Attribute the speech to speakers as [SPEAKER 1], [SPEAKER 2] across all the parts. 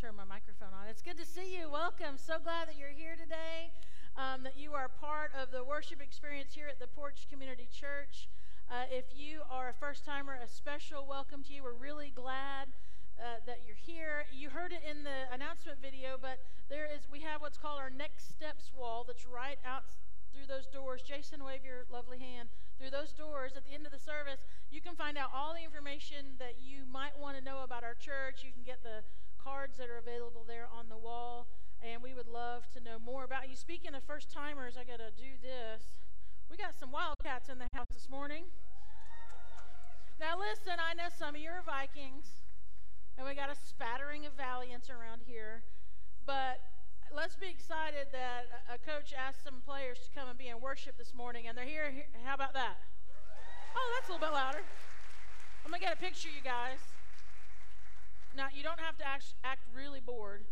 [SPEAKER 1] turn my microphone on. It's good to see you. Welcome. So glad that you're here today, um, that you are part of the worship experience here at the Porch Community Church. Uh, if you are a first timer, a special welcome to you. We're really glad uh, that you're here. You heard it in the announcement video, but there is we have what's called our next steps wall that's right out through those doors. Jason, wave your lovely hand through those doors at the end of the service. You can find out all the information that you might want to know about our church. You can get the cards that are available there on the wall, and we would love to know more about you. Speaking of first timers, I got to do this. We got some Wildcats in the house this morning. Now, listen, I know some of you are Vikings, and we got a spattering of Valiants around here, but let's be excited that a coach asked some players to come and be in worship this morning, and they're here. How about that? Oh, that's a little bit louder. I'm going to get a picture, you guys. Now, you don't have to act, act really bored,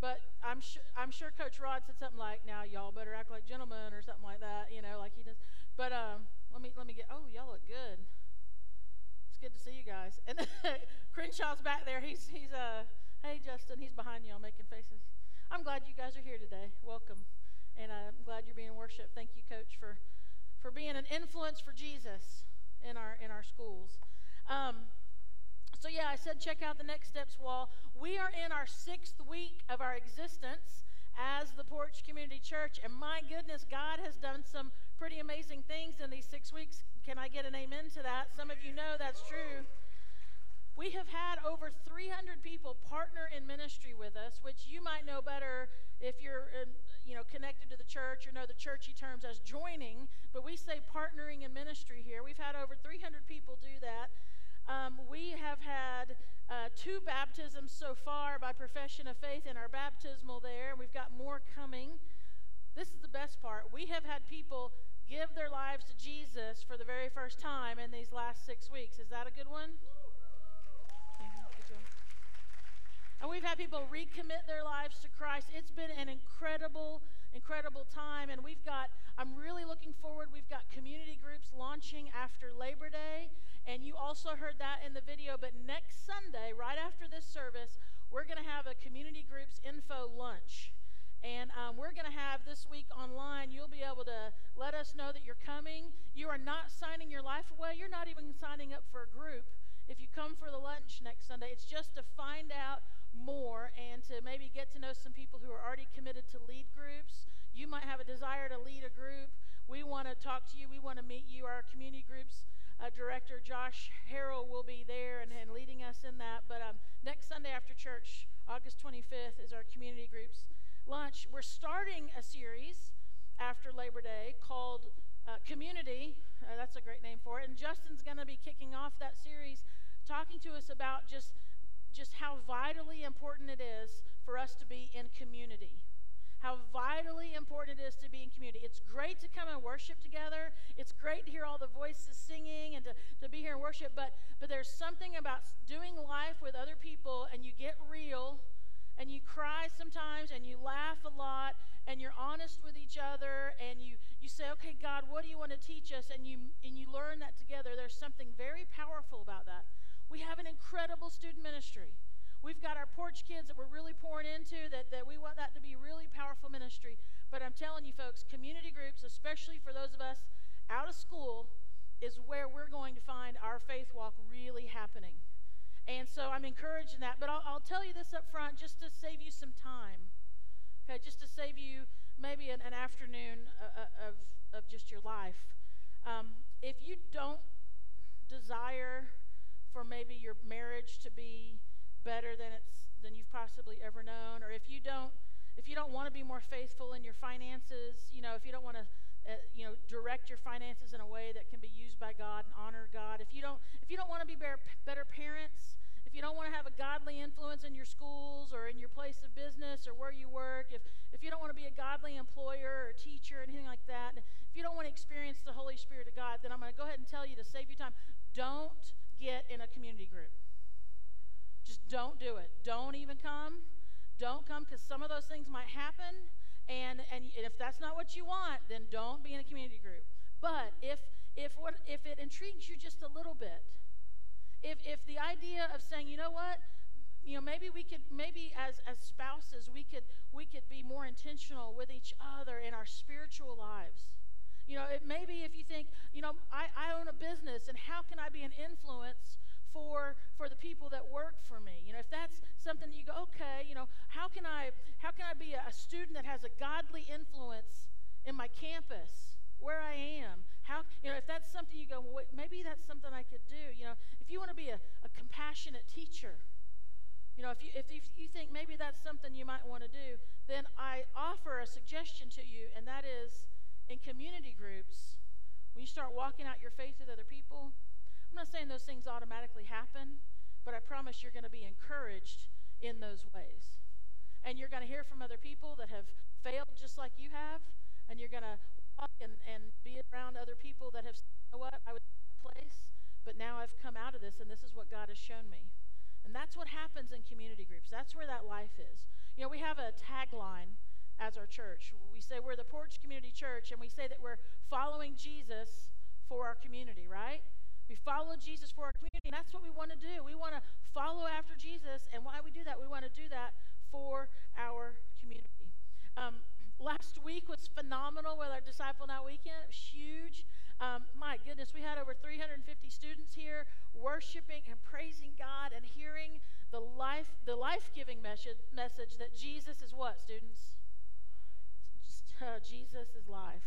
[SPEAKER 1] but I'm, sure I'm sure Coach Rod said something like, now y'all better act like gentlemen or something like that, you know, like he does. But um, let me let me get, oh, y'all look good. It's good to see you guys. And Crenshaw's back there. He's, he's uh, hey, Justin, he's behind y'all making faces. I'm glad you guys are here today. Welcome. And I'm glad you're being worshiped. Thank you, Coach, for, for being an influence for Jesus in our, in our schools. Um, so, yeah, I said check out the Next Steps wall. We are in our sixth week of our existence as the Porch Community Church, and my goodness, God has done some pretty amazing things in these six weeks. Can I get an amen to that? Some of you know that's true. We have had over 300 people partner in ministry with us, which you might know better if you're um, you know, connected to the church or know the churchy terms as joining, but we say partnering in ministry here. We've had over 300 people do that. Um, we have had uh, two baptisms so far by profession of faith in our baptismal there, and we've got more coming. This is the best part. We have had people give their lives to Jesus for the very first time in these last six weeks. Is that a good one? And we've had people recommit their lives to Christ. It's been an incredible, incredible time. And we've got, I'm really looking forward, we've got community groups launching after Labor Day. And you also heard that in the video. But next Sunday, right after this service, we're going to have a community groups info lunch. And um, we're going to have this week online, you'll be able to let us know that you're coming. You are not signing your life away, you're not even signing up for a group. If you come for the lunch next Sunday, it's just to find out more and to maybe get to know some people who are already committed to lead groups. You might have a desire to lead a group. We want to talk to you. We want to meet you. Our community groups uh, director, Josh Harrell, will be there and, and leading us in that. But um, next Sunday after church, August 25th, is our community groups lunch. We're starting a series after Labor Day called uh, Community. Uh, that's a great name for it. And Justin's going to be kicking off that series talking to us about just just how vitally important it is for us to be in community. How vitally important it is to be in community. It's great to come and worship together. It's great to hear all the voices singing and to, to be here and worship, but, but there's something about doing life with other people and you get real and you cry sometimes and you laugh a lot and you're honest with each other and you, you say, okay, God, what do you want to teach us? And you, and you learn that together. There's something very powerful about that. We have an incredible student ministry. We've got our porch kids that we're really pouring into, that, that we want that to be really powerful ministry. But I'm telling you, folks, community groups, especially for those of us out of school, is where we're going to find our faith walk really happening. And so I'm encouraging that. But I'll, I'll tell you this up front just to save you some time. Okay, just to save you maybe an, an afternoon uh, uh, of, of just your life. Um, if you don't desire for maybe your marriage to be better than it's than you've possibly ever known or if you don't if you don't want to be more faithful in your finances you know if you don't want to uh, you know direct your finances in a way that can be used by God and honor God if you don't if you don't want to be better, better parents if you don't want to have a godly influence in your schools or in your place of business or where you work if if you don't want to be a godly employer or teacher or anything like that if you don't want to experience the Holy Spirit of God then I'm going to go ahead and tell you to save you time. Don't get in a community group. Just don't do it. Don't even come. Don't come because some of those things might happen. And, and if that's not what you want, then don't be in a community group. But if, if, what, if it intrigues you just a little bit, if, if the idea of saying, you know what, you know, maybe we could, maybe as, as spouses, we could, we could be more intentional with each other in our spiritual lives. You know, it maybe if you think, you know, I, I own a business and how can I be an influence for for the people that work for me? You know, if that's something that you go, okay, you know, how can I how can I be a, student that has a godly influence in my campus where I am? How you know, if that's something you go, well, wait, maybe that's something I could do. You know, if you want to be a, a compassionate teacher, you know, if you, if, if you think maybe that's something you might want to do, then I offer a suggestion to you, and that is in community groups, when you start walking out your faith with other people, I'm not saying those things automatically happen, but I promise you're going to be encouraged in those ways. And you're going to hear from other people that have failed just like you have, and you're going to walk and, and be around other people that have said, you know what, I was in that place, but now I've come out of this, and this is what God has shown me. And that's what happens in community groups. That's where that life is. You know, we have a tagline as our church. We say we're the Porch Community Church, and we say that we're following Jesus for our community, right? We follow Jesus for our community, and that's what we want to do. We want to follow after Jesus, and why we do that? We want to do that for our community. Um, last week was phenomenal with our Disciple Now weekend. It was huge. Um, my goodness, we had over 350 students here worshiping and praising God and hearing the life, the life-giving message, message that Jesus is what, students? Uh, Jesus life.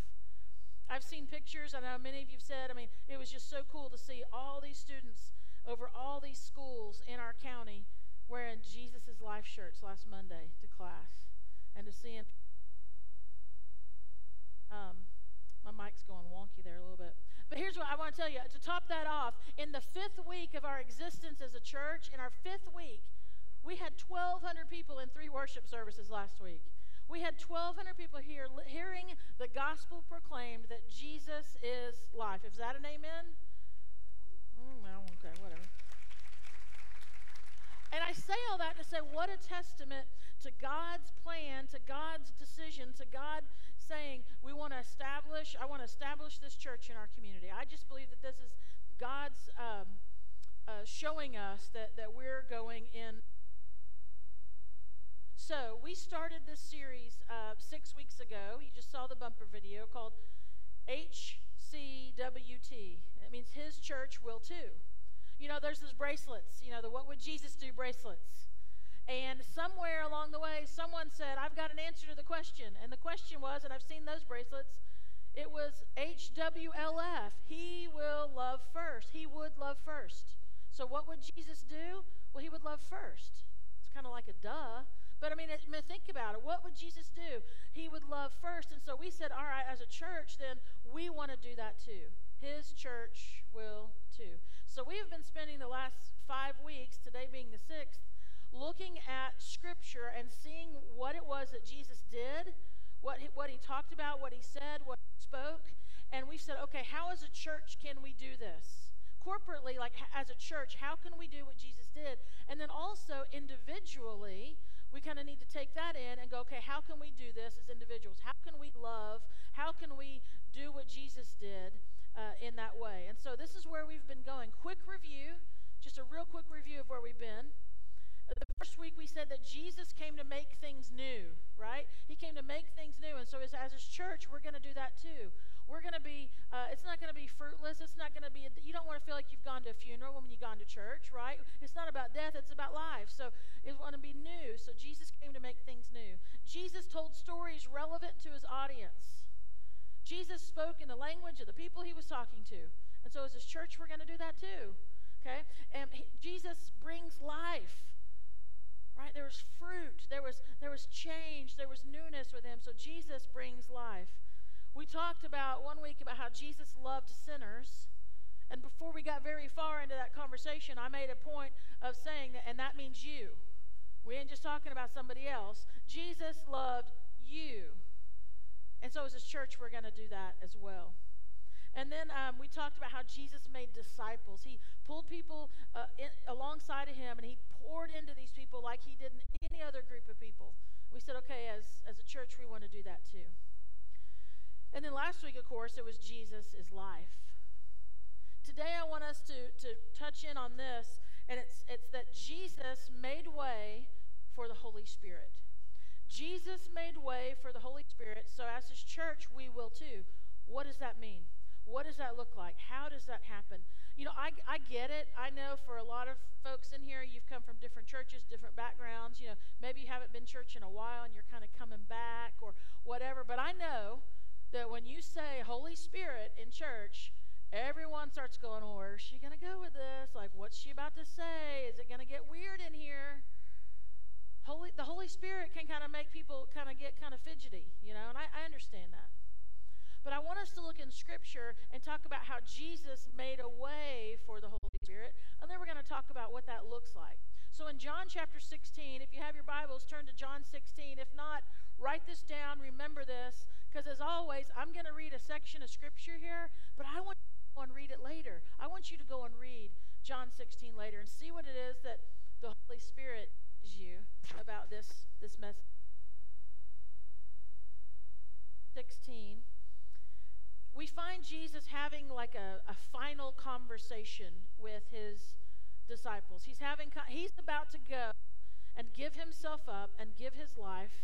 [SPEAKER 1] I've seen pictures, I know many of you've said, I mean, it was just so cool to see all these students over all these schools in our county wearing Jesus' life shirts last Monday to class and to seeing um, my mic's going wonky there a little bit. But here's what I want to tell you to top that off, in the fifth week of our existence as a church, in our fifth week, we had 1,200 people in three worship services last week. We had 1,200 people here hearing the gospel proclaimed that Jesus is life. Is that an amen? Mm, well, okay, whatever. And I say all that to say, what a testament to God's plan, to God's decision, to God saying, we want to establish, I want to establish this church in our community. I just believe that this is God's um, uh, showing us that, that we're going in. So, we started this series uh, six weeks ago. You just saw the bumper video called HCWT. It means His church will too. You know, there's those bracelets, you know, the What Would Jesus Do bracelets. And somewhere along the way, someone said, I've got an answer to the question. And the question was, and I've seen those bracelets, it was HWLF. He will love first. He would love first. So what would Jesus do? Well, he would love first. It's kind of like a duh. But I mean, I mean, think about it. What would Jesus do? He would love first. And so we said, all right, as a church, then we want to do that too. His church will too. So we have been spending the last five weeks, today being the sixth, looking at Scripture and seeing what it was that Jesus did, what he, what he talked about, what he said, what he spoke. And we said, okay, how as a church can we do this? Corporately, like as a church, how can we do what Jesus did? And then also individually, we kind of need to take that in and go, okay, how can we do this as individuals? How can we love? How can we do what Jesus did uh, in that way? And so this is where we've been going. Quick review, just a real quick review of where we've been. The first week we said that Jesus came to make things new, right? He came to make things new. And so as, as his church, we're going to do that too. Going to be, uh, it's not going to be fruitless. It's not going to be, a, you don't want to feel like you've gone to a funeral when you've gone to church, right? It's not about death, it's about life. So it's going to be new. So Jesus came to make things new. Jesus told stories relevant to his audience. Jesus spoke in the language of the people he was talking to. And so as his church, we're going to do that too. Okay? And he, Jesus brings life right there was fruit there was there was change there was newness with him so jesus brings life we talked about one week about how jesus loved sinners and before we got very far into that conversation i made a point of saying that and that means you we ain't just talking about somebody else jesus loved you and so as a church we're going to do that as well and then um, we talked about how Jesus made disciples. He pulled people uh, in, alongside of him and he poured into these people like he did in any other group of people. We said, okay, as, as a church, we want to do that too. And then last week, of course, it was Jesus is life. Today, I want us to, to touch in on this And it's, it's that Jesus made way for the Holy Spirit. Jesus made way for the Holy Spirit, so as His church, we will too. What does that mean? What does that look like? How does that happen? You know, I, I get it. I know for a lot of folks in here, you've come from different churches, different backgrounds. You know, maybe you haven't been church in a while and you're kind of coming back or whatever. But I know that when you say Holy Spirit in church, everyone starts going, where's she going to go with this? Like, what's she about to say? Is it going to get weird in here? Holy, the Holy Spirit can kind of make people kind of get kind of fidgety, you know, and I, I understand that. But I want us to look in Scripture and talk about how Jesus made a way for the Holy Spirit, and then we're going to talk about what that looks like. So in John chapter 16, if you have your Bibles, turn to John 16. If not, write this down, remember this, because as always, I'm going to read a section of Scripture here, but I want you to go and read it later. I want you to go and read John 16 later and see what it is that the Holy Spirit teaches you about this, this message. 16 we find Jesus having like a, a final conversation with his disciples. He's having he's about to go and give himself up and give his life.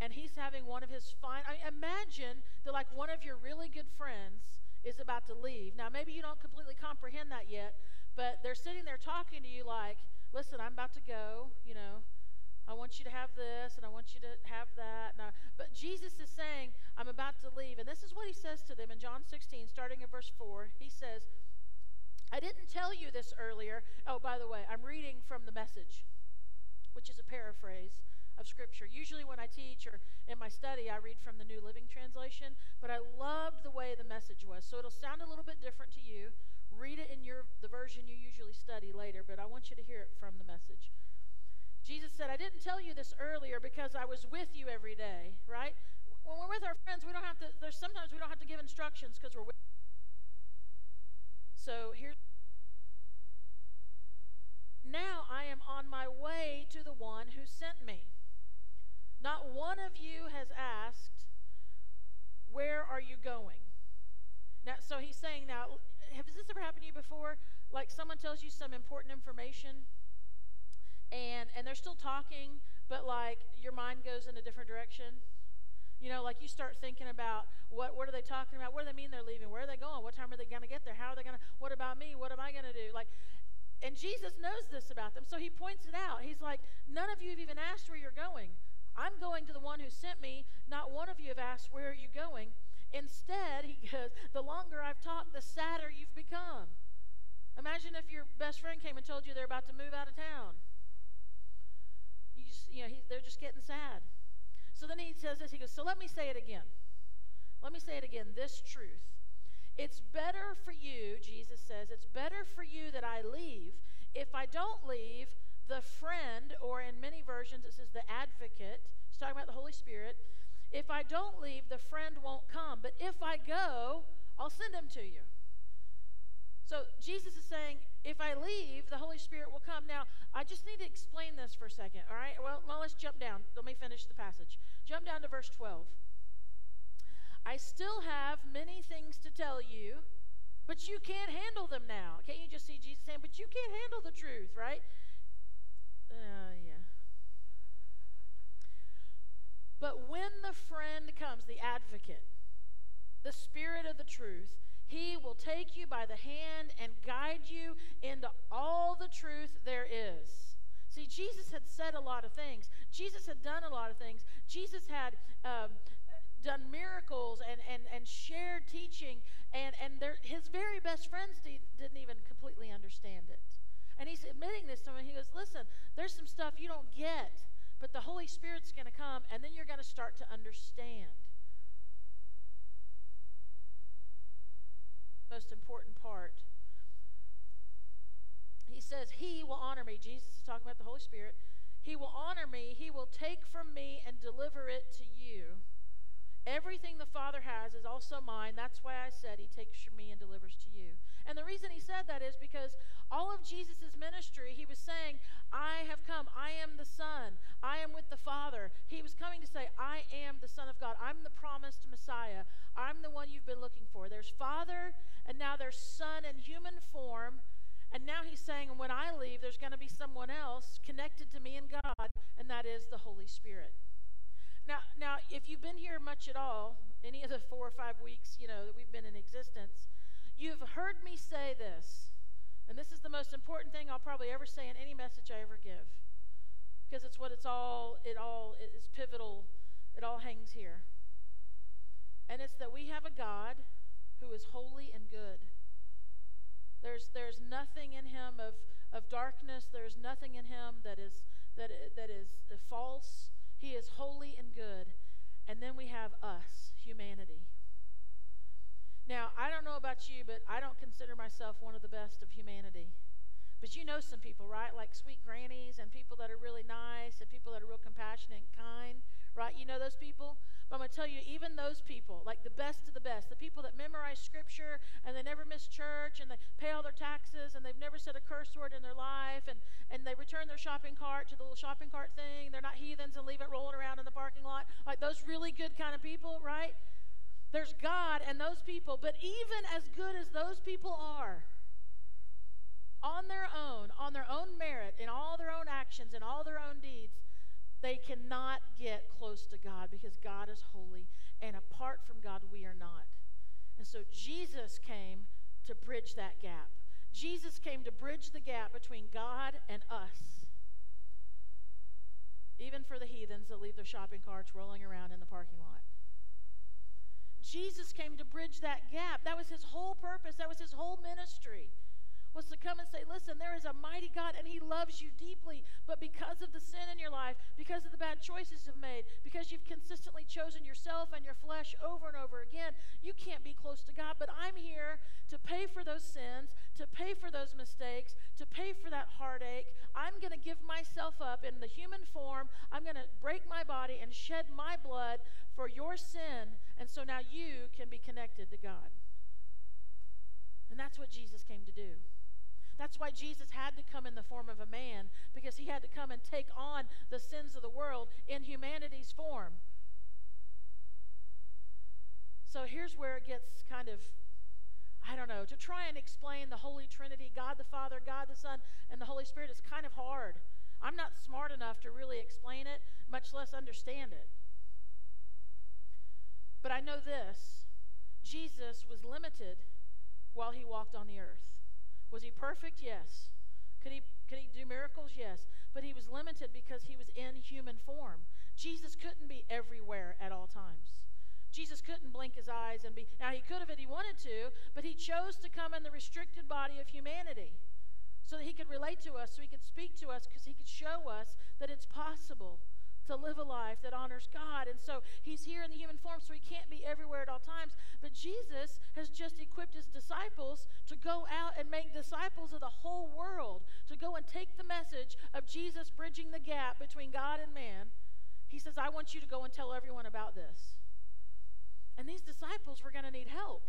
[SPEAKER 1] And he's having one of his fine I mean, imagine that like one of your really good friends is about to leave. Now maybe you don't completely comprehend that yet, but they're sitting there talking to you like, "Listen, I'm about to go, you know, I want you to have this and I want you to have that. I, but Jesus is saying, I'm about to leave. And this is what he says to them in John 16, starting in verse 4. He says, I didn't tell you this earlier. Oh, by the way, I'm reading from the message, which is a paraphrase of Scripture. Usually, when I teach or in my study, I read from the New Living Translation, but I loved the way the message was. So it'll sound a little bit different to you. Read it in your the version you usually study later, but I want you to hear it from the message. Jesus said, I didn't tell you this earlier because I was with you every day, right? When we're with our friends, we don't have to, there's sometimes we don't have to give instructions because we're with. So here's. Now I am on my way to the one who sent me. Not one of you has asked, Where are you going? Now, so he's saying, Now, has this ever happened to you before? Like someone tells you some important information and and they're still talking, but like your mind goes in a different direction. You know, like you start thinking about what what are they talking about? What do they mean they're leaving? Where are they going? What time are they going to get there? How are they going to? What about me? What am I going to do? Like, and Jesus knows this about them, so he points it out. He's like, none of you have even asked where you're going. I'm going to the one who sent me. Not one of you have asked where are you going. Instead, he goes, the longer I've talked, the sadder you've become. Imagine if your best friend came and told you they're about to move out of town you just, you know, he, they're just getting sad. So then he says this. He goes, So let me say it again. Let me say it again. This truth. It's better for you, Jesus says, it's better for you that I leave. If I don't leave, the friend, or in many versions it says the advocate, it's talking about the Holy Spirit. If I don't leave, the friend won't come. But if I go, I'll send him to you. So Jesus is saying, if I leave, the Holy Spirit will come. Now, I just need to explain this for a second, all right? Well, well, let's jump down. Let me finish the passage. Jump down to verse 12. I still have many things to tell you, but you can't handle them now. Can't you just see Jesus saying, but you can't handle the truth, right? Uh, yeah. But when the friend comes, the advocate, the spirit of the truth, he will take you by the hand and guide you into all the truth there is. See, Jesus had said a lot of things. Jesus had done a lot of things. Jesus had um, done miracles and, and, and shared teaching, and, and his very best friends de- didn't even completely understand it. And he's admitting this to him. He goes, Listen, there's some stuff you don't get, but the Holy Spirit's going to come, and then you're going to start to understand. most important part. He says, He will honor me. Jesus is talking about the Holy Spirit. He will honor me. He will take from me and deliver it to you. Everything the Father has is also mine. That's why I said He takes from me and delivers to you. And the reason He said that is because all of Jesus' ministry, He was saying, I have come. I am the Son. I am with the Father. He was coming to say, I am the Son of God. I'm the promised Messiah. I'm the one you've been looking for. There's Father, and now there's Son in human form, And now he's saying, when I leave, there's going to be someone else connected to me and God, and that is the Holy Spirit. Now, now, if you've been here much at all, any of the four or five weeks, you know, that we've been in existence, you've heard me say this, and this is the most important thing I'll probably ever say in any message I ever give, because it's what it's all, it all is pivotal, it all hangs here. And it's that we have a God who is holy and good. There's, there's nothing in him of, of darkness. There's nothing in him that is, that, that is false. He is holy and good. And then we have us, humanity. Now, I don't know about you, but I don't consider myself one of the best of humanity. But you know some people, right? Like sweet grannies and people that are really nice and people that are real compassionate and kind, right? You know those people? But I'm going to tell you, even those people, like the best of the best, the people that memorize scripture and they never miss church and they pay all their taxes and they've never said a curse word in their life and, and they return their shopping cart to the little shopping cart thing. They're not heathens and leave it rolling around in the parking lot. Like those really good kind of people, right? There's God and those people. But even as good as those people are, on their own, on their own merit, in all their own actions, in all their own deeds, they cannot get close to God because God is holy, and apart from God, we are not. And so Jesus came to bridge that gap. Jesus came to bridge the gap between God and us. Even for the heathens that leave their shopping carts rolling around in the parking lot. Jesus came to bridge that gap. That was his whole purpose, that was his whole ministry was to come and say, Listen, there is a mighty God and He loves you deeply. But because of the sin in your life, because of the bad choices you've made, because you've consistently chosen yourself and your flesh over and over again, you can't be close to God. But I'm here to pay for those sins, to pay for those mistakes, to pay for that heartache. I'm going to give myself up in the human form. I'm going to break my body and shed my blood for your sin. And so now you can be connected to God. And that's what Jesus came to do. That's why Jesus had to come in the form of a man, because he had to come and take on the sins of the world in humanity's form. So here's where it gets kind of, I don't know, to try and explain the Holy Trinity, God the Father, God the Son, and the Holy Spirit is kind of hard. I'm not smart enough to really explain it, much less understand it. But I know this Jesus was limited while he walked on the earth. Was he perfect? Yes. Could he, could he do miracles? Yes. But he was limited because he was in human form. Jesus couldn't be everywhere at all times. Jesus couldn't blink his eyes and be. Now, he could have if he wanted to, but he chose to come in the restricted body of humanity so that he could relate to us, so he could speak to us, because he could show us that it's possible to live a life that honors God. And so he's here in the human form, so he can't be everywhere at all times. But Jesus has just equipped his disciples to go out and make disciples of the whole world, to go and take the message of Jesus bridging the gap between God and man. He says, I want you to go and tell everyone about this. And these disciples were going to need help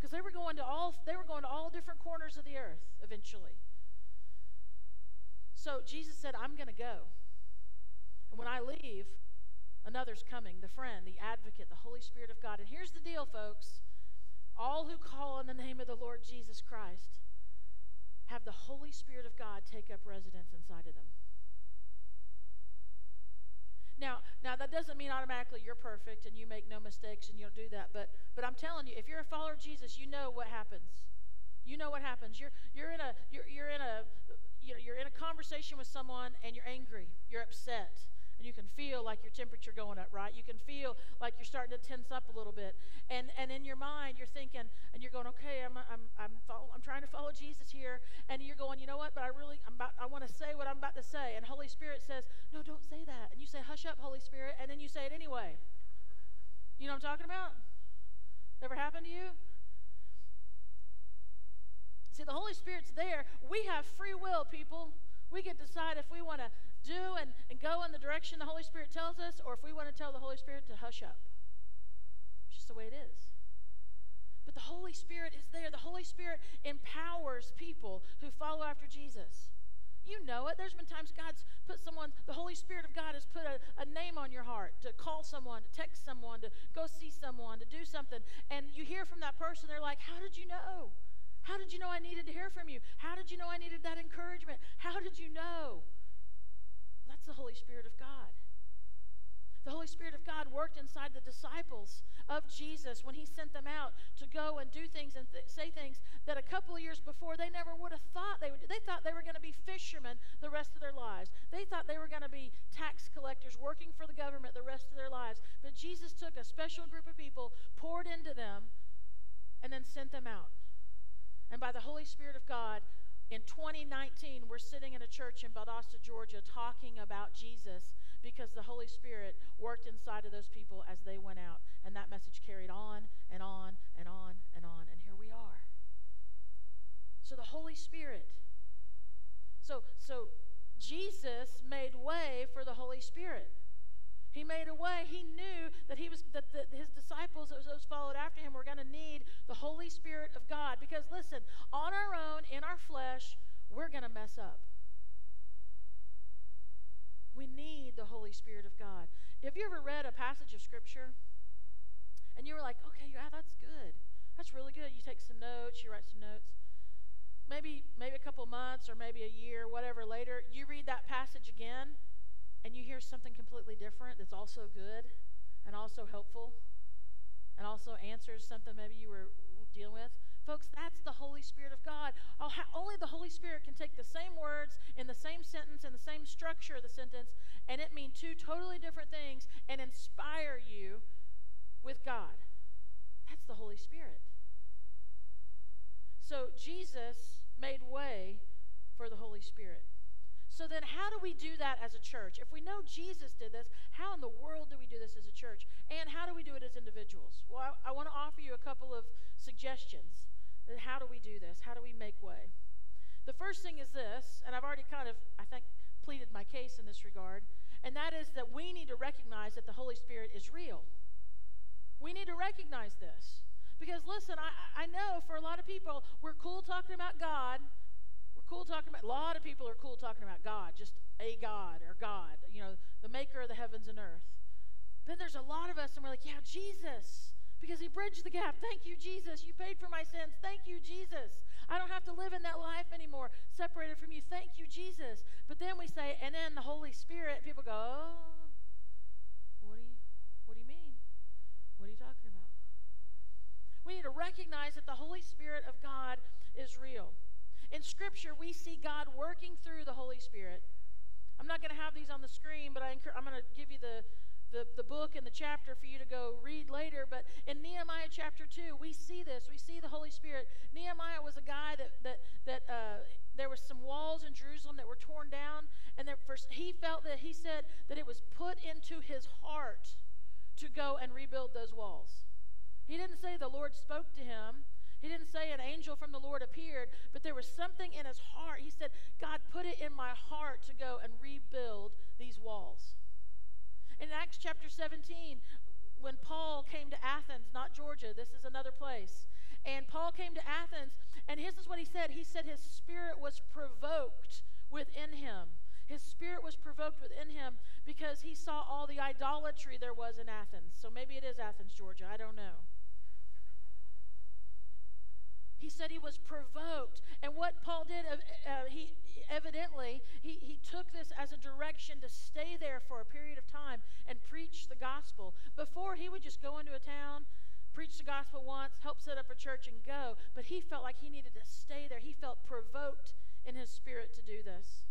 [SPEAKER 1] because they were going to all they were going to all different corners of the earth eventually. So Jesus said, I'm going to go. And when I leave, another's coming the friend, the advocate, the Holy Spirit of God. And here's the deal, folks all who call on the name of the Lord Jesus Christ have the Holy Spirit of God take up residence inside of them. Now, now that doesn't mean automatically you're perfect and you make no mistakes and you don't do that. But but I'm telling you, if you're a follower of Jesus, you know what happens. You know what happens. You're you're in a you're, you're in a you know, you're in a conversation with someone and you're angry, you're upset and you can feel like your temperature going up, right? You can feel like you're starting to tense up a little bit. And and in your mind, you're thinking, and you're going, okay, I'm I'm I'm, follow, I'm trying to follow Jesus here, and you're going, you know what? But I really I'm about I want to say what I'm about to say, and Holy Spirit says, no, don't say that, and you say, hush up, Holy Spirit, and then you say it anyway. You know what I'm talking about? Ever happened to you? See, the Holy Spirit's there. We have free will, people. We to decide if we want to do and, and go in the direction the Holy Spirit tells us, or if we want to tell the Holy Spirit to hush up. It's just the way it is. But the Holy Spirit is there. The Holy Spirit empowers people who follow after Jesus. You know it. There's been times God's put someone, the Holy Spirit of God has put a, a name on your heart to call someone, to text someone, to go see someone, to do something. And you hear from that person, they're like, How did you know? How did you know I needed to hear from you? How did you know I needed that encouragement? How did you know? That's the Holy Spirit of God. The Holy Spirit of God worked inside the disciples of Jesus when he sent them out to go and do things and th- say things that a couple of years before they never would have thought they would. They thought they were going to be fishermen the rest of their lives. They thought they were going to be tax collectors working for the government the rest of their lives. But Jesus took a special group of people, poured into them, and then sent them out. And by the Holy Spirit of God, in 2019, we're sitting in a church in Valdosta, Georgia, talking about Jesus because the Holy Spirit worked inside of those people as they went out. And that message carried on and on and on and on. And here we are. So the Holy Spirit. So, so Jesus made way for the Holy Spirit. He made a way. He knew that he was that the, his disciples, those, followed after him, were going to need the Holy Spirit of God. Because listen, on our own, in our flesh, we're going to mess up. We need the Holy Spirit of God. Have you ever read a passage of Scripture and you were like, okay, yeah, that's good. That's really good. You take some notes, you write some notes. Maybe, maybe a couple months or maybe a year, whatever later, you read that passage again and you hear something completely different that's also good and also helpful and also answers something maybe you were dealing with. Folks, that's the Holy Spirit of God. Oh, only the Holy Spirit can take the same words in the same sentence and the same structure of the sentence and it mean two totally different things and inspire you with God. That's the Holy Spirit. So Jesus made way for the Holy Spirit. So then, how do we do that as a church? If we know Jesus did this, how in the world do we do this as a church? And how do we do it as individuals? Well, I, I want to offer you a couple of suggestions. How do we do this? How do we make way? The first thing is this, and I've already kind of, I think, pleaded my case in this regard, and that is that we need to recognize that the Holy Spirit is real. We need to recognize this. Because listen, I, I know for a lot of people, we're cool talking about God. Cool talking about, a lot of people are cool talking about God, just a God or God, you know, the maker of the heavens and earth. Then there's a lot of us, and we're like, yeah, Jesus because he bridged the gap. Thank you, Jesus. You paid for my sins. Thank you, Jesus. I don't have to live in that life anymore, separated from you. Thank you, Jesus. But then we say, and then the Holy Spirit, people go, oh, what do you, what do you mean? What are you talking about? We need to recognize that the Holy Spirit of God is real. In Scripture, we see God working through the Holy Spirit. I'm not going to have these on the screen, but I am going to give you the, the, the book and the chapter for you to go read later. But in Nehemiah chapter 2, we see this. We see the Holy Spirit. Nehemiah was a guy that, that, that uh, there was some walls in Jerusalem that were torn down. And that first, he felt that he said that it was put into his heart to go and rebuild those walls. He didn't say the Lord spoke to him. He didn't say an angel from the Lord appeared, but there was something in his heart. He said, God put it in my heart to go and rebuild these walls. In Acts chapter 17, when Paul came to Athens, not Georgia, this is another place. And Paul came to Athens, and this is what he said. He said his spirit was provoked within him. His spirit was provoked within him because he saw all the idolatry there was in Athens. So maybe it is Athens, Georgia. I don't know. He said he was provoked. And what Paul did, uh, uh, he evidently, he, he took this as a direction to stay there for a period of time and preach the gospel. Before, he would just go into a town, preach the gospel once, help set up a church, and go. But he felt like he needed to stay there. He felt provoked in his spirit to do this.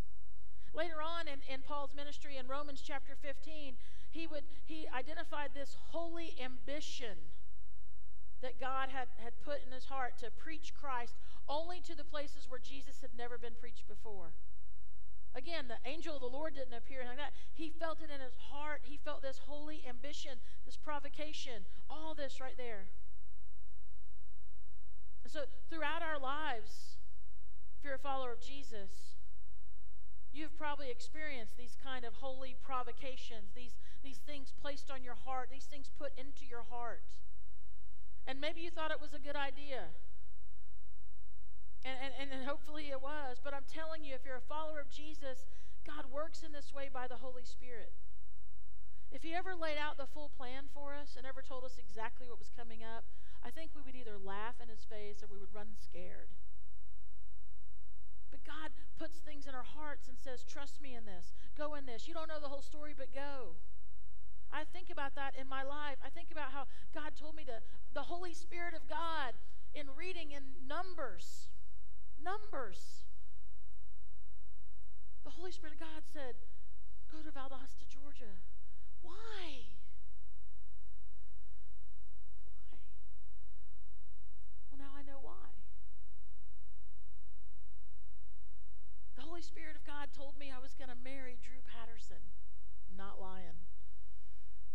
[SPEAKER 1] Later on in, in Paul's ministry in Romans chapter 15, he would he identified this holy ambition that God had, had put in his heart to preach Christ only to the places where Jesus had never been preached before. Again, the angel of the Lord didn't appear like that. He felt it in his heart. He felt this holy ambition, this provocation, all this right there. so, throughout our lives, if you're a follower of Jesus, you've probably experienced these kind of holy provocations, these, these things placed on your heart, these things put into your heart. And maybe you thought it was a good idea. And, and, and hopefully it was. But I'm telling you, if you're a follower of Jesus, God works in this way by the Holy Spirit. if He ever laid out the full plan for us and ever told us exactly what was coming up, I think we would either laugh in His face or we would run scared. But God puts things in our hearts and says, Trust me in this. Go in this. You don't know the whole story, but go. I think about that in my life. I think about how God told me to, the Holy Spirit of God in reading in Numbers. Numbers. The Holy Spirit of God said, Go to Valdosta, Georgia. Why? Why? Well, now I know why. The Holy Spirit of God told me I was going to marry Drew Patterson. Not lying.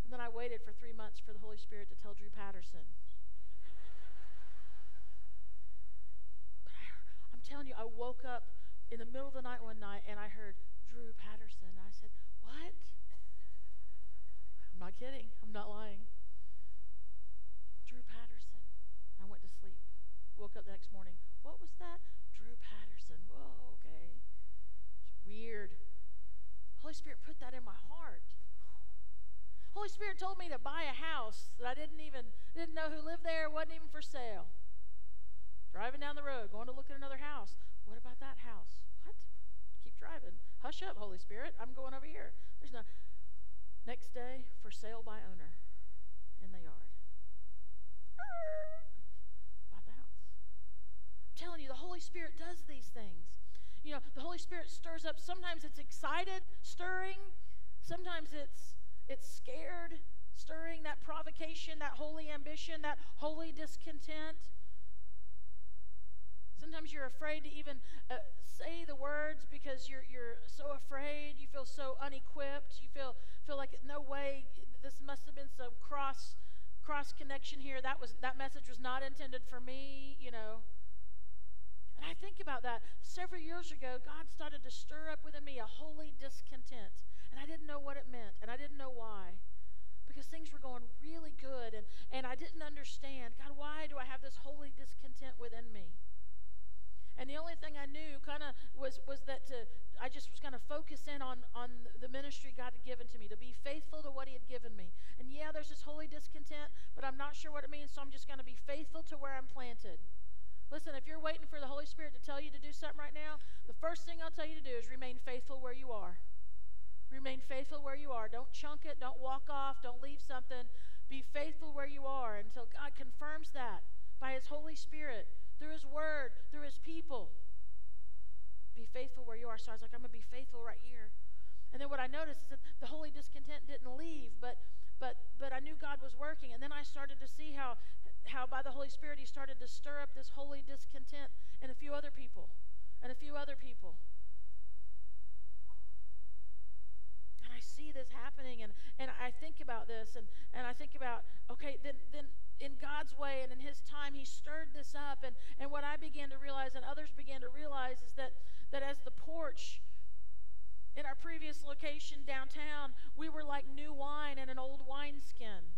[SPEAKER 1] And then I waited for three months for the Holy Spirit to tell Drew Patterson. but I, I'm telling you, I woke up in the middle of the night one night and I heard Drew Patterson. I said, What? I'm not kidding. I'm not lying. Drew Patterson. I went to sleep. Woke up the next morning. What was that? Drew Patterson. Whoa, okay. It's weird. Holy Spirit put that in my heart. Holy Spirit told me to buy a house that I didn't even didn't know who lived there, wasn't even for sale. Driving down the road, going to look at another house. What about that house? What? Keep driving. Hush up, Holy Spirit. I'm going over here. There's no Next day, for sale by owner in the yard. Bought the house. I'm telling you, the Holy Spirit does these things. You know, the Holy Spirit stirs up. Sometimes it's excited, stirring. Sometimes it's it's scared, stirring that provocation, that holy ambition, that holy discontent. Sometimes you're afraid to even uh, say the words because you're, you're so afraid. You feel so unequipped. You feel, feel like no way, this must have been some cross, cross connection here. That, was, that message was not intended for me, you know. I think about that. Several years ago, God started to stir up within me a holy discontent. And I didn't know what it meant, and I didn't know why. Because things were going really good, and, and I didn't understand God, why do I have this holy discontent within me? And the only thing I knew kind of was, was that to, I just was going to focus in on, on the ministry God had given to me, to be faithful to what He had given me. And yeah, there's this holy discontent, but I'm not sure what it means, so I'm just going to be faithful to where I'm planted. Listen, if you're waiting for the Holy Spirit to tell you to do something right now, the first thing I'll tell you to do is remain faithful where you are. Remain faithful where you are. Don't chunk it. Don't walk off. Don't leave something. Be faithful where you are until God confirms that by His Holy Spirit through His Word, through His people. Be faithful where you are. So I was like, I'm going to be faithful right here. And then what I noticed is that the holy discontent didn't leave, but but but I knew God was working. And then I started to see how how by the Holy Spirit He started to stir up this holy discontent in a few other people, and a few other people. And I see this happening, and and I think about this, and and I think about okay, then then in God's way and in His time, He stirred this up. And, and what I began to realize and others began to realize is that, that as the porch in our previous location downtown, we were like new wine in an old wineskin.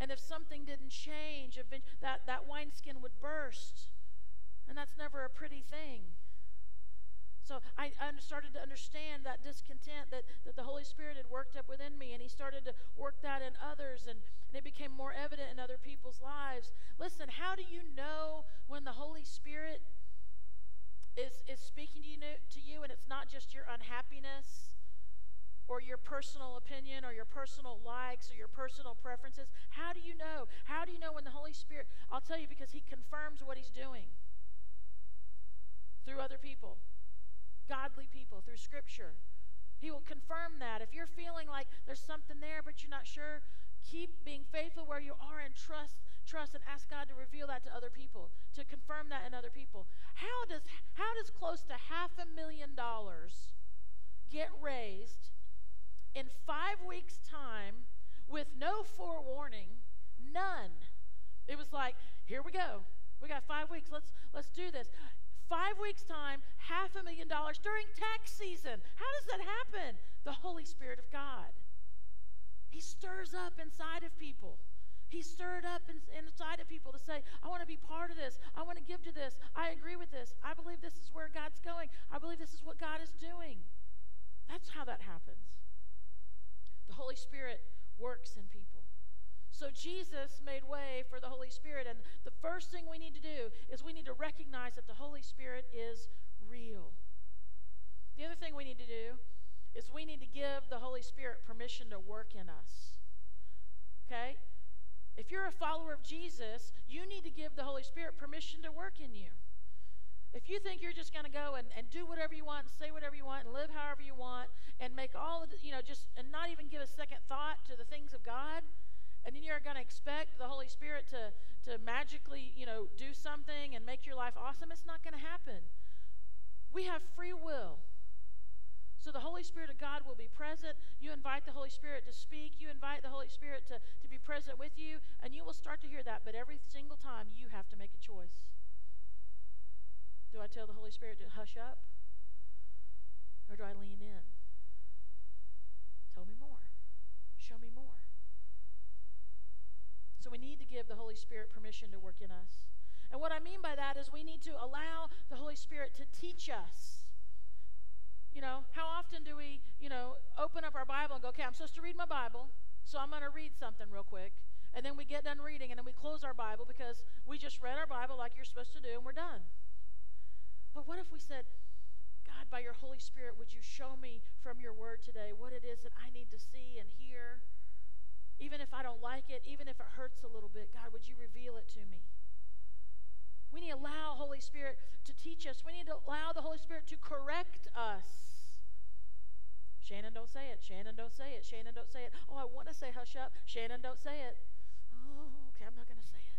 [SPEAKER 1] And if something didn't change, that, that wineskin would burst. And that's never a pretty thing. So I, I started to understand that discontent that, that the Holy Spirit had worked up within me, and He started to work that in others, and, and it became more evident in other people's lives. Listen, how do you know when the Holy Spirit is, is speaking to you, to you and it's not just your unhappiness? Or your personal opinion or your personal likes or your personal preferences. How do you know? How do you know when the Holy Spirit? I'll tell you because He confirms what He's doing through other people godly people through Scripture. He will confirm that. If you're feeling like there's something there, but you're not sure, keep being faithful where you are and trust, trust, and ask God to reveal that to other people, to confirm that in other people. How does how does close to half a million dollars get raised in five weeks' time with no forewarning? None. It was like, here we go. We got five weeks. Let's let's do this five weeks' time, half a million dollars during tax season. How does that happen? The Holy Spirit of God. He stirs up inside of people. He stirred up in, inside of people to say, I want to be part of this. I want to give to this. I agree with this. I believe this is where God's going. I believe this is what God is doing. That's how that happens. The Holy Spirit works in people. So Jesus made way for the Holy Spirit. And the first thing we need to do is we need to recognize that the Holy Spirit is real. The other thing we need to do is we need to give the Holy Spirit permission to work in us. Okay? If you're a follower of Jesus, you need to give the Holy Spirit permission to work in you. If you think you're just going to go and, and do whatever you want and say whatever you want and live however you want and make all the, you know, just, and not even give a second thought to the things of God, and then you're going to expect the Holy Spirit to, to magically, you know, do something and make your life awesome, it's not going to happen. We have free will. So the Holy Spirit of God will be present. You invite the Holy Spirit to speak. You invite the Holy Spirit to, to be present with you, and you will start to hear that. But every single time, you have to make a choice. Do I tell the Holy Spirit to hush up? Or do I lean in? Tell me more. Show me more. So we need to give the Holy Spirit permission to work in us. And what I mean by that is we need to allow the Holy Spirit to teach us. You know, how often do we, you know, open up our Bible and go, okay, I'm supposed to read my Bible, so I'm going to read something real quick. And then we get done reading and then we close our Bible because we just read our Bible like you're supposed to do and we're done. But what if we said, God, by your Holy Spirit, would you show me from your word today what it is that I need to see and hear? Even if I don't like it, even if it hurts a little bit, God, would you reveal it to me? We need to allow Holy Spirit to teach us. We need to allow the Holy Spirit to correct us. Shannon, don't say it. Shannon, don't say it. Shannon, don't say it. Oh, I want to say hush up. Shannon, don't say it. Oh, okay, I'm not going to say it.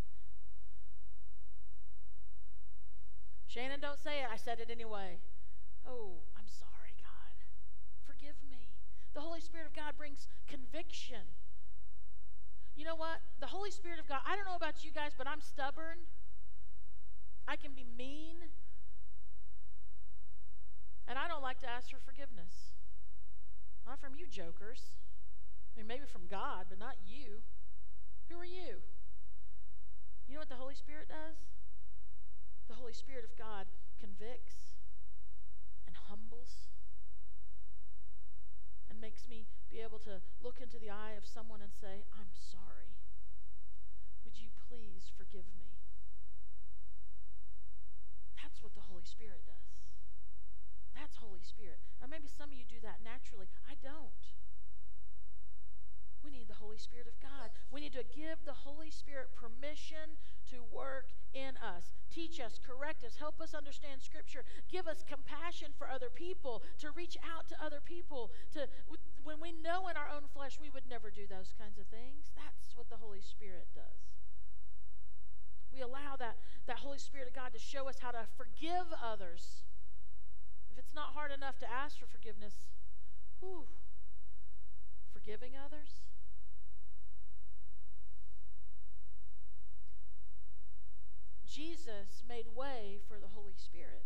[SPEAKER 1] Shannon, don't say it. I said it anyway. Oh, I'm sorry, God. Forgive me. The Holy Spirit of God brings conviction. You know what? The Holy Spirit of God, I don't know about you guys, but I'm stubborn. I can be mean. And I don't like to ask for forgiveness. Not from you jokers. I mean, maybe from God, but not you. Who are you? You know what the Holy Spirit does? The Holy Spirit of God convicts and humbles and makes me be able to look into the eye of someone and say, I'm sorry. Would you please forgive me? That's what the Holy Spirit does. That's Holy Spirit. Now, maybe some of you do that naturally. I don't. We need the Holy Spirit of God. We need to give the Holy Spirit permission to work in us. Teach us, correct us, help us understand Scripture, give us compassion for other people, to reach out to other people. To when we know in our own flesh we would never do those kinds of things. That's what the Holy Spirit does. We allow that, that Holy Spirit of God to show us how to forgive others. If it's not hard enough to ask for forgiveness, whew, forgiving others. Jesus made way for the Holy Spirit.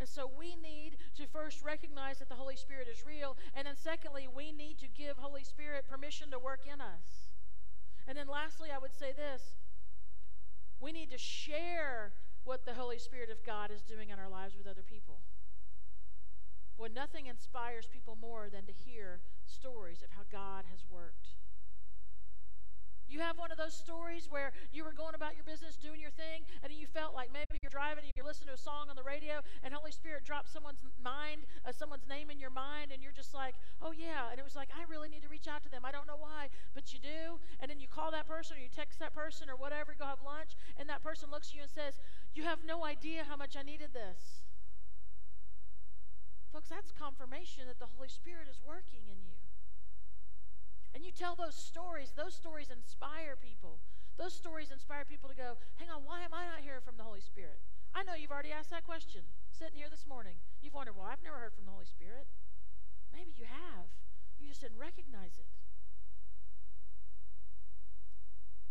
[SPEAKER 1] And so we need to first recognize that the Holy Spirit is real. And then, secondly, we need to give Holy Spirit permission to work in us. And then, lastly, I would say this we need to share what the Holy Spirit of God is doing in our lives with other people. Well, nothing inspires people more than to hear stories of how God has worked. You have one of those stories where you were going about your business, doing your thing, and you felt like maybe you're driving and you're listening to a song on the radio, and Holy Spirit dropped someone's mind, uh, someone's name in your mind, and you're just like, oh yeah. And it was like, I really need to reach out to them. I don't know why, but you do. And then you call that person or you text that person or whatever, go have lunch, and that person looks at you and says, You have no idea how much I needed this. Folks, that's confirmation that the Holy Spirit is working in you. And you tell those stories, those stories inspire people. Those stories inspire people to go, hang on, why am I not hearing from the Holy Spirit? I know you've already asked that question sitting here this morning. You've wondered, well, I've never heard from the Holy Spirit. Maybe you have. You just didn't recognize it.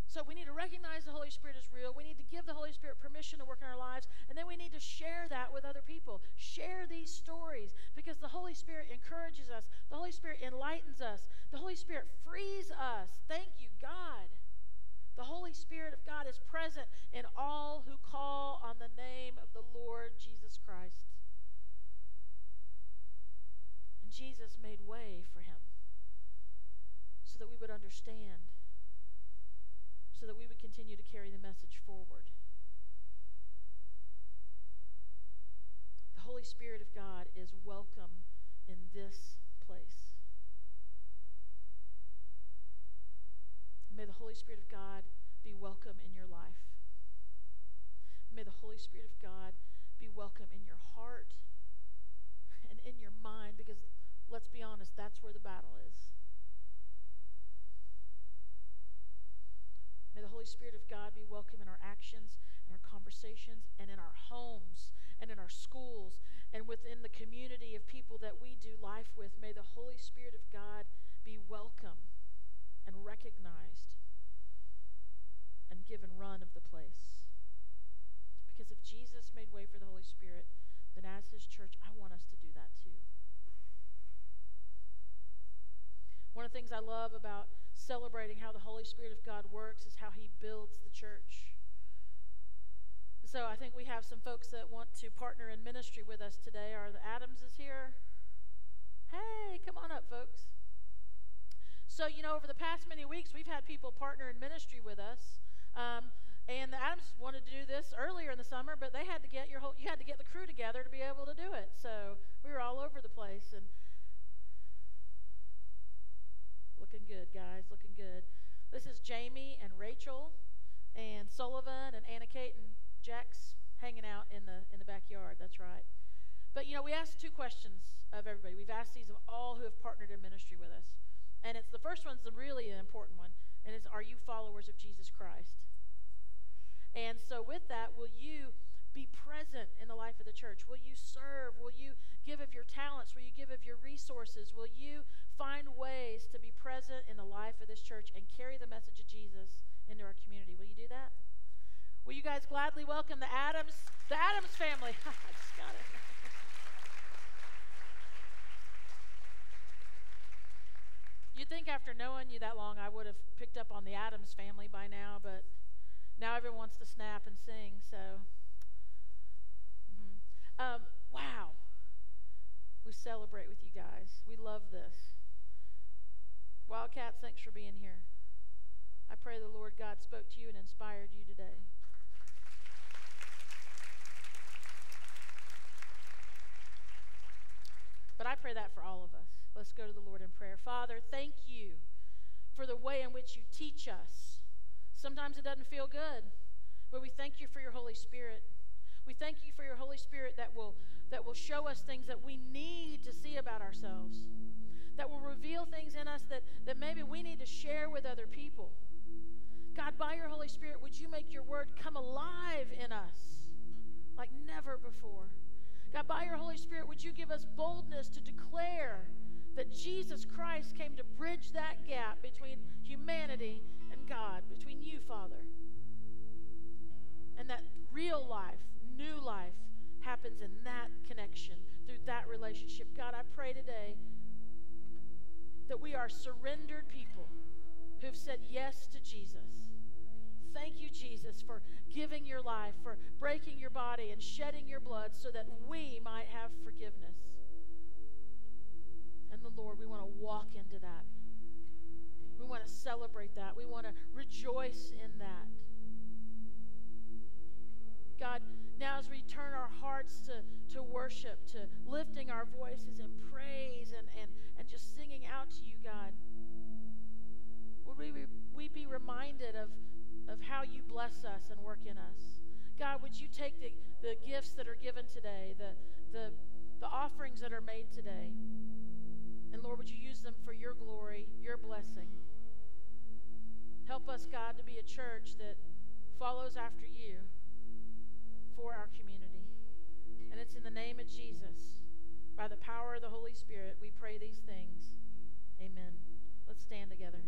[SPEAKER 1] So we need to recognize the Holy Spirit is real. We need to give the Holy Spirit permission to work in our lives. And then we need to share that with other people. Share these stories because the Holy Spirit encourages us, the Holy Spirit enlightens us, the Holy Spirit frees us. Thank you, God. The Holy Spirit of God is present in all who call on the name of the Lord Jesus Christ. And Jesus made way for him. so that we would understand, so that we would continue to carry the message forward. The Holy Spirit of God is welcome in this place. May the Holy Spirit of God be welcome in your life. May the Holy Spirit of God be welcome in your heart and in your mind because let's be honest, that's where the battle is. May the Holy Spirit of God be welcome in our actions, and our conversations, and in our homes, and in our schools, and within the community of people that we do life with. May the Holy Spirit of God be welcome and recognized and given run of the place. Because if Jesus made way for the Holy Spirit, then as his church, I want us to do that too. One of the things I love about celebrating how the Holy Spirit of God works is how he builds the church. So I think we have some folks that want to partner in ministry with us today. Are the Adamses here? Hey, come on up, folks. So, you know, over the past many weeks, we've had people partner in ministry with us. Um, and the Adams wanted to do this earlier in the summer, but they had to get your whole you had to get the crew together to be able to do it. So we were all over the place and looking good, guys, looking good. This is Jamie and Rachel and Sullivan and Anna Kate and Jack's hanging out in the in the backyard. That's right. But you know, we asked two questions of everybody. We've asked these of all who have partnered in ministry with us. And it's the first one's the really important one, and it's are you followers of Jesus Christ? And so, with that, will you be present in the life of the church? Will you serve? Will you give of your talents? Will you give of your resources? Will you find ways present in the life of this church and carry the message of Jesus into our community? Will you do that? Will you guys gladly welcome the Adams, the Adams family? I just got it. You'd think after knowing you that long, I would have picked up on the Adams family by now, but now everyone wants to snap and sing, so. Mm-hmm. Um, wow. We celebrate with you guys. We love this. Wildcats, thanks for being here. I pray the Lord God spoke to you and inspired you today. But I pray that for all of us. Let's go to the Lord in prayer. Father, thank you for the way in which you teach us Sometimes it doesn't feel good, but we thank you for your Holy Spirit. We thank you for your Holy Spirit that will, that will show us things that we need to see about ourselves, that will reveal things in us that, that maybe we need to share with other people. God, by your Holy Spirit, would you make your word come alive in us like never before? God, by your Holy Spirit, would you give us boldness to declare that Jesus Christ came to bridge that gap between humanity and God, between you, Father. And that real life, new life, happens in that connection, through that relationship. God, I pray today that we are surrendered people who've said yes to Jesus. Thank you, Jesus, for giving your life, for breaking your body and shedding your blood so that we might have forgiveness. And the Lord, we want to walk into that. We want to celebrate that. We want to rejoice in that. God, now as we turn our hearts to, to worship, to lifting our voices in praise and, and, and just singing out to you, God, would we, we be reminded of, of how you bless us and work in us? God, would you take the, the gifts that are given today, the, the, the offerings that are made today, and Lord, would you use them for your glory, your blessing? Help us, God, to be a church that follows after you for our community. And it's in the name of Jesus, by the power of the Holy Spirit, we pray these things. Amen. Let's stand together.